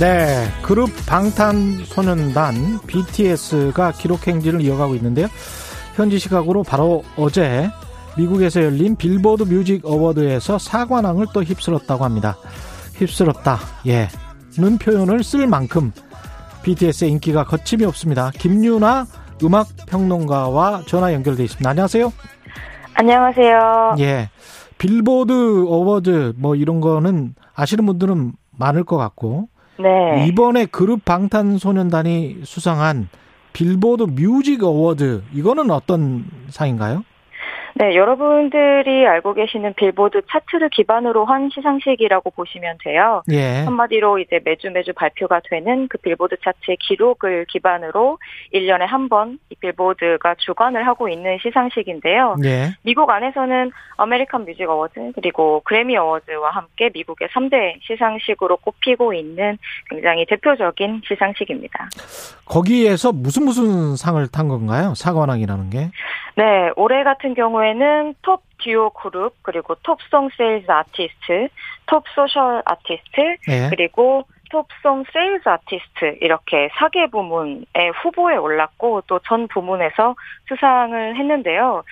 네, 그룹 방탄소년단 BTS가 기록 행진을 이어가고 있는데요. 현지 시각으로 바로 어제 미국에서 열린 Billboard Music Award에서 사관왕을 또 휩쓸었다고 합니다. 휩쓸었다, 예, 는 표현을 쓸 만큼 BTS의 인기가 거침이 없습니다. 김유나 음악 평론가와 전화 연결돼 있습니다. 안녕하세요. 안녕하세요. 예, Billboard Award 뭐 이런 거는 아시는 분들은 많을 것 같고 네. 이번에 그룹 방탄소년단이 수상한 Billboard Music Award 이거는 어떤 상인가요? 네, 여러분들이 알고 계시는 빌보드 차트를 기반으로 한 시상식이라고 보시면 돼요. 예. 한마디로 이제 매주 매주 발표가 되는 그 빌보드 차트의 기록을 기반으로 1년에 한 번 이 빌보드가 주관을 하고 있는 시상식인데요. 예. 미국 안에서는 American Music Award 그리고 Grammy Award와 함께 미국의 3대 시상식으로 꼽히고 있는 굉장히 대표적인 시상식입니다. 거기에서 무슨 무슨 상을 탄 건가요? 사관왕이라는 게. 네, 올해 같은 경우에는 Top Duo Group, 그리고 Top Song Sales Artist, Top Social Artist, 예. 그리고 Top Song Sales Artist 이렇게 4개 부문의 후보에 올랐고 또 전 부문에서 수상을 했는데요.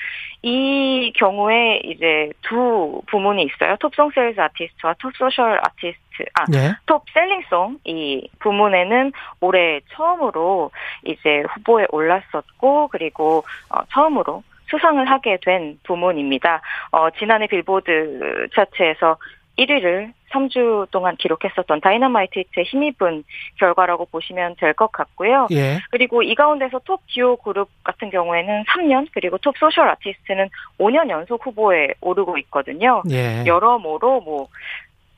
이 경우에 이제 두 부문이 있어요. Top Song Sales Artist와 Top Social Artist, 아, 예. Top Selling Song 이 부문에는 올해 처음으로 이제 후보에 올랐었고 그리고 어, 처음으로 수상을 하게 된 부문입니다. 어, 지난해 빌보드 차트에서 1위를 3주 동안 기록했었던 다이너마이트 히트에 힘입은 결과라고 보시면 될 것 같고요. 예. 그리고 이 가운데서 Top Duo Group 같은 경우에는 3년 그리고 Top Social Artist는 5년 연속 후보에 오르고 있거든요. 예. 여러모로 뭐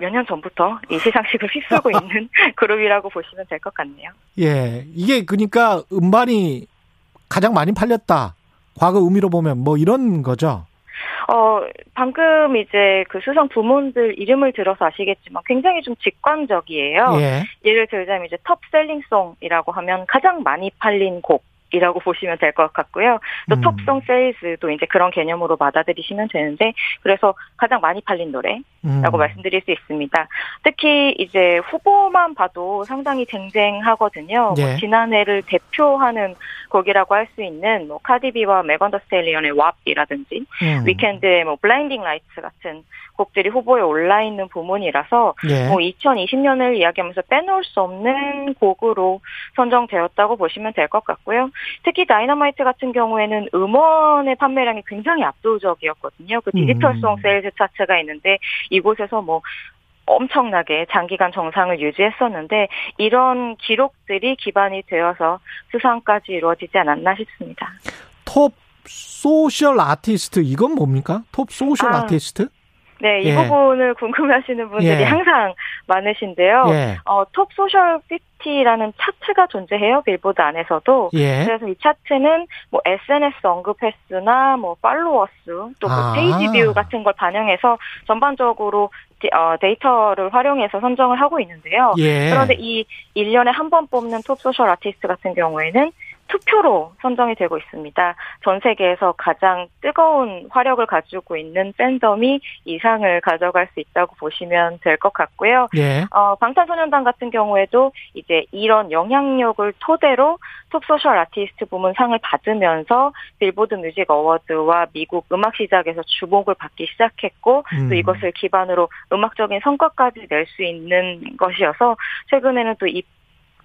몇 년 전부터 이 시상식을 휩쓸고 있는 그룹이라고 보시면 될 것 같네요. 예. 이게 그러니까 음반이 가장 많이 팔렸다. 과거 의미로 보면 뭐 이런 거죠. 어, 방금 이제 그 수상 부문들 이름을 들어서 아시겠지만 굉장히 좀 직관적이에요. 예. 예를 들자면 이제 톱 셀링송이라고 하면 가장 많이 팔린 곡. 이라고 보시면 될 것 같고요. 또 음. 톱송 세일즈도 이제 그런 개념으로 받아들이시면 되는데 그래서 가장 많이 팔린 노래 음. 라고 말씀드릴 수 있습니다. 특히 이제 후보만 봐도 상당히 쟁쟁하거든요. 예. 뭐 지난해를 대표하는 곡이라고 할 수 있는 뭐 카디비와 메건 더 스탤리언의 WAP이라든지 음. 위켄드의 뭐 Blinding Lights 같은 곡들이 후보에 올라 있는 부문이라서 예. 뭐 2020년을 이야기하면서 빼놓을 수 없는 곡으로 선정되었다고 보시면 될 것 같고요. 특히 다이너마이트 같은 경우에는 음원의 판매량이 굉장히 압도적이었거든요. 그 Digital Song 음. Sales 차트가 있는데 이곳에서 뭐 엄청나게 장기간 정상을 유지했었는데 이런 기록들이 기반이 되어서 수상까지 이루어지지 않았나 싶습니다. Top Social Artist 이건 뭡니까? Top Social 아, 아, 티스트 네, 이 예. 부분을 궁금해하시는 분들이 예. 항상 많으신데요. 예. 어, Top Social 50라는 차트가 존재해요. 빌보드 안에서도. 예. 그래서 이 차트는 뭐 SNS 언급 횟수나 뭐 followers 또 아. 뭐 page view 같은 걸 반영해서 전반적으로 디- 어, 데이터를 활용해서 선정을 하고 있는데요. 예. 그런데 이 1년에 한 번 뽑는 Top Social Artist 같은 경우에는 투표로 선정이 되고 있습니다. 전 세계에서 가장 뜨거운 화력을 가지고 있는 팬덤이 이 상을 가져갈 수 있다고 보시면 될 것 같고요. 예. 어, 방탄소년단 같은 경우에도 이제 이런 영향력을 토대로 Top Social Artist 부문 상을 받으면서 빌보드 뮤직 어워드와 미국 음악 시장에서 주목을 받기 시작했고 음. 또 이것을 기반으로 음악적인 성과까지 낼 수 있는 것이어서 최근에는 또 이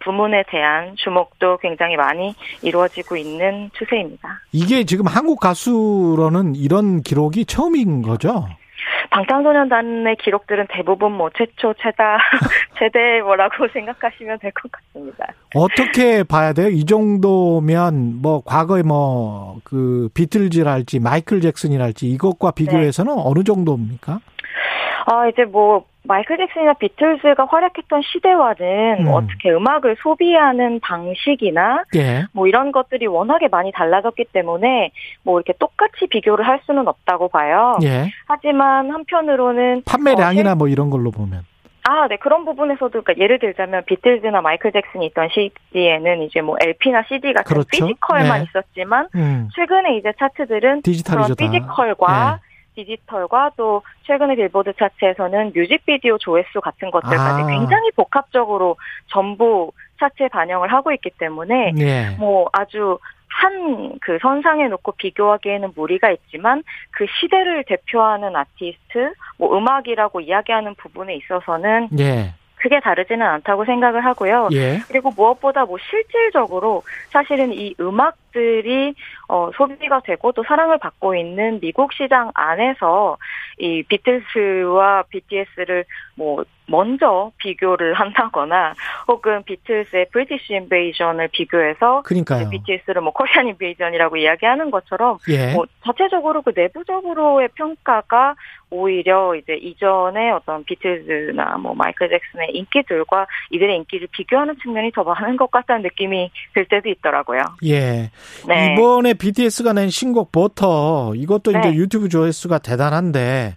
부문에 대한 주목도 굉장히 많이 이루어지고 있는 추세입니다. 이게 지금 한국 가수로는 이런 기록이 처음인 거죠? 방탄소년단의 기록들은 대부분 뭐 최초, 최다, 최대 뭐라고 생각하시면 될 것 같습니다. 어떻게 봐야 돼요? 이 정도면 뭐 과거에 뭐 그 비틀즈랄지 마이클 잭슨이랄지 이것과 비교해서는 어느 정도입니까? 아, 이제 뭐, 마이클 잭슨이나 비틀즈가 활약했던 시대와는 음. 어떻게 음악을 소비하는 방식이나 예. 뭐 이런 것들이 워낙에 많이 달라졌기 때문에 뭐 이렇게 똑같이 비교를 할 수는 없다고 봐요. 예. 하지만 한편으로는 판매량이나 뭐 이런 걸로 보면. 아, 네. 그런 부분에서도, 그러니까 예를 들자면, 비틀즈나 마이클 잭슨이 있던 시기에는 이제 뭐 LP나 CD 같은 그렇죠. physical만 네. 있었지만, 음. 최근에 이제 차트들은 디지털이죠. 그런 다. physical과 디지털과 또 최근에 빌보드 차트에서는 뮤직비디오 조회수 같은 것들까지 아. 굉장히 복합적으로 전부 차트에 반영을 하고 있기 때문에 예. 뭐 아주 한 그 선상에 놓고 비교하기에는 무리가 있지만 그 시대를 대표하는 아티스트, 뭐 음악이라고 이야기하는 부분에 있어서는 예. 크게 다르지는 않다고 생각을 하고요. 예. 그리고 무엇보다 뭐 실질적으로 사실은 이 음악 들이 어 소비가 되고 또 사랑을 받고 있는 미국 시장 안에서 이 비틀스와 BTS를 뭐 먼저 비교를 한다거나 혹은 비틀스의 브리티시 인베이전을 비교해서 그러니까요. BTS를 뭐 코리안 인베이전이라고 이야기하는 것처럼 예. 뭐 자체적으로 그 내부적으로의 평가가 오히려 이제 이전의 어떤 비틀즈나 뭐 마이클 잭슨의 인기들과 이들의 인기를 비교하는 측면이 더 많은 것 같다는 느낌이 들 때도 있더라고요. 예. 네. 이번에 BTS가 낸 신곡 버터 이것도 이제 네. 유튜브 조회수가 대단한데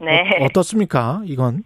네. 어떻습니까 이건?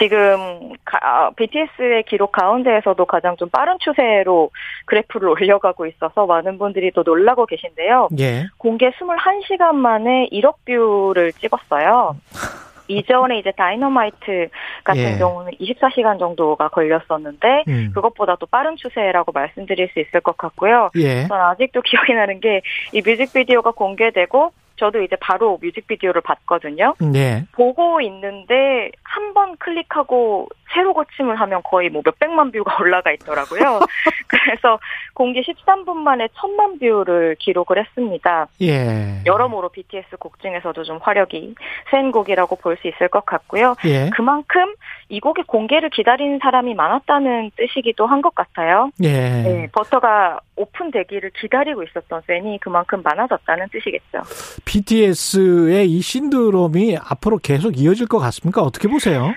지금 가- BTS의 기록 가운데에서도 가장 좀 빠른 추세로 그래프를 올려가고 있어서 많은 분들이 또 놀라고 계신데요. 예. 공개 21시간 만에 1억 view를 찍었어요. 이전에 이제 다이너마이트 같은 예. 경우는 24시간 정도가 걸렸었는데 음. 그것보다 또 빠른 추세라고 말씀드릴 수 있을 것 같고요. 예. 전 아직도 기억이 나는 게 이 뮤직비디오가 공개되고 저도 이제 바로 뮤직비디오를 봤거든요. 예. 보고 있는데 한 번 클릭하고 새로 고침을 하면 거의 뭐 몇백만 view가 올라가 있더라고요. 그래서 공개 13분 만에 천만 view를 기록을 했습니다. 예. 여러모로 BTS 곡 중에서도 좀 화력이 센 곡이라고 볼 수 있을 것 같고요. 예. 그만큼 이 곡의 공개를 기다리는 사람이 많았다는 뜻이기도 한 것 같아요. 예. 네, 버터가 오픈 되기를 기다리고 있었던 팬이 그만큼 많아졌다는 뜻이겠죠. BTS의 이 신드롬이 앞으로 계속 이어질 것 같습니까? 어떻게 보세요?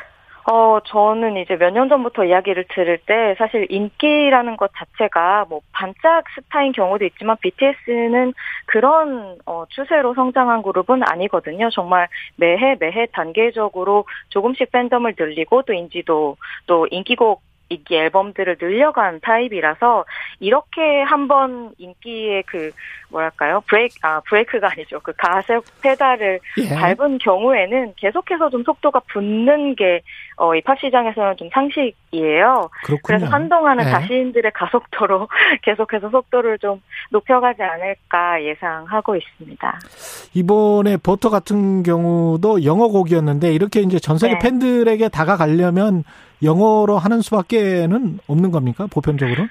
어, 저는 이제 몇 년 전부터 이야기를 들을 때 사실 인기라는 것 자체가 뭐 반짝 스타인 경우도 있지만 BTS는 그런 어, 추세로 성장한 그룹은 아니거든요. 정말 매해 매해 단계적으로 조금씩 팬덤을 늘리고 또 인지도 또 인기곡 인기 앨범들을 늘려간 타입이라서 이렇게 한번 인기의 그 뭐랄까요 브레이크 아 브레이크가 아니죠 그 가속 페달을 예. 밟은 경우에는 계속해서 좀 속도가 붙는 게, 어, 이 팝 시장에서는 좀 상식이에요. 그렇군요. 그래서 한동안은 네. 자신들의 가속도로 계속해서 속도를 좀 높여가지 않을까 예상하고 있습니다. 이번에 버터 같은 경우도 영어 곡이었는데 이렇게 이제 전 세계 네. 팬들에게 다가가려면 영어로 하는 수밖에는 없는 겁니까? 보편적으로?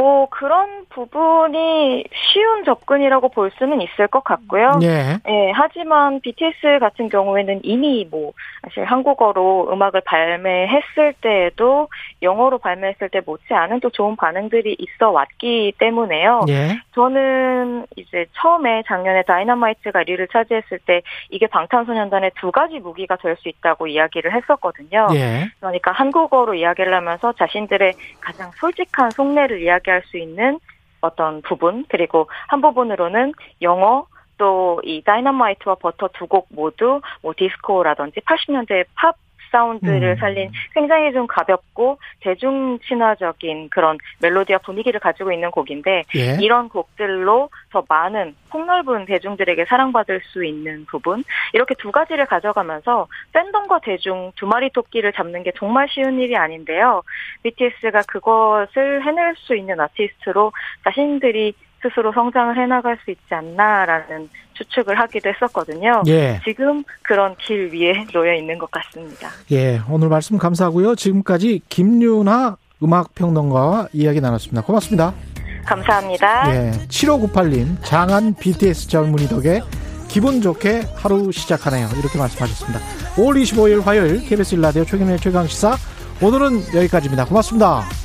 뭐, 그런 부분이 쉬운 접근이라고 볼 수는 있을 것 같고요. 예. 예, 하지만 BTS 같은 경우에는 이미 뭐 사실 한국어로 음악을 발매했을 때에도 영어로 발매했을 때 못지않은 또 좋은 반응들이 있어 왔기 때문에요. 예. 저는 이제 처음에 작년에 다이너마이트가 1위를 차지했을 때 이게 방탄소년단의 두 가지 무기가 될 수 있다고 이야기를 했었거든요. 예. 그러니까 한국어로 이야기를 하면서 자신들의 가장 솔직한 속내를 이야기 할 수 있는 어떤 부분 그리고 한 부분으로는 영어 또 이 다이너마이트와 버터 두 곡 모두 뭐 디스코라든지 80년대 팝 사운드를 음. 살린 굉장히 좀 가볍고 대중 친화적인 그런 멜로디와 분위기를 가지고 있는 곡인데 예. 이런 곡들로 더 많은 폭넓은 대중들에게 사랑받을 수 있는 부분 이렇게 두 가지를 가져가면서 팬덤과 대중 두 마리 토끼를 잡는 게 정말 쉬운 일이 아닌데요. BTS가 그것을 해낼 수 있는 아티스트로 자신들이 스스로 성장을 해나갈 수 있지 않나라는 추측을 하기도 했었거든요. 예. 지금 그런 길 위에 놓여 있는 것 같습니다. 예. 오늘 말씀 감사하고요. 지금까지 김윤아 음악평론가와 이야기 나눴습니다. 고맙습니다. 감사합니다. 예. 7598님, 장한 BTS 젊은이 덕에 기분 좋게 하루 시작하네요. 이렇게 말씀하셨습니다. 5월 25일 화요일 KBS 일라디오 최경의 최강시사 오늘은 여기까지입니다. 고맙습니다.